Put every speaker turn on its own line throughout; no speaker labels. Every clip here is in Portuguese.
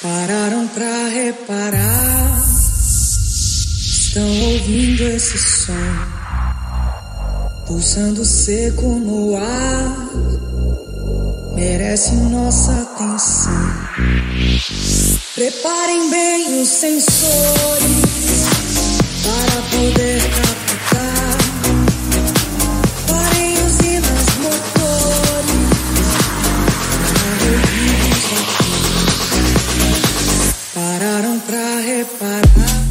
Pararam pra reparar. Estão ouvindo esse som, pulsando seco no ar. Merece nossa atenção. Preparem bem os sensores para poder captar. Pra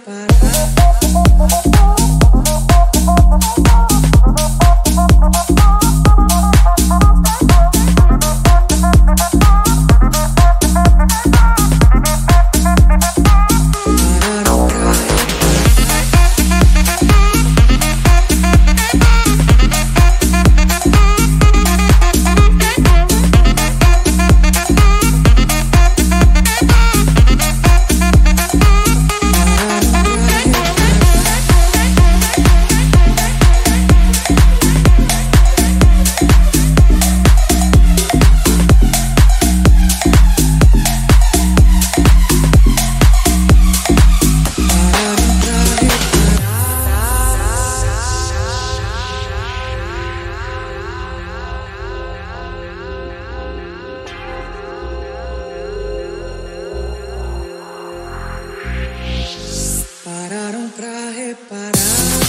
reparar. Pararam pra reparar. parar.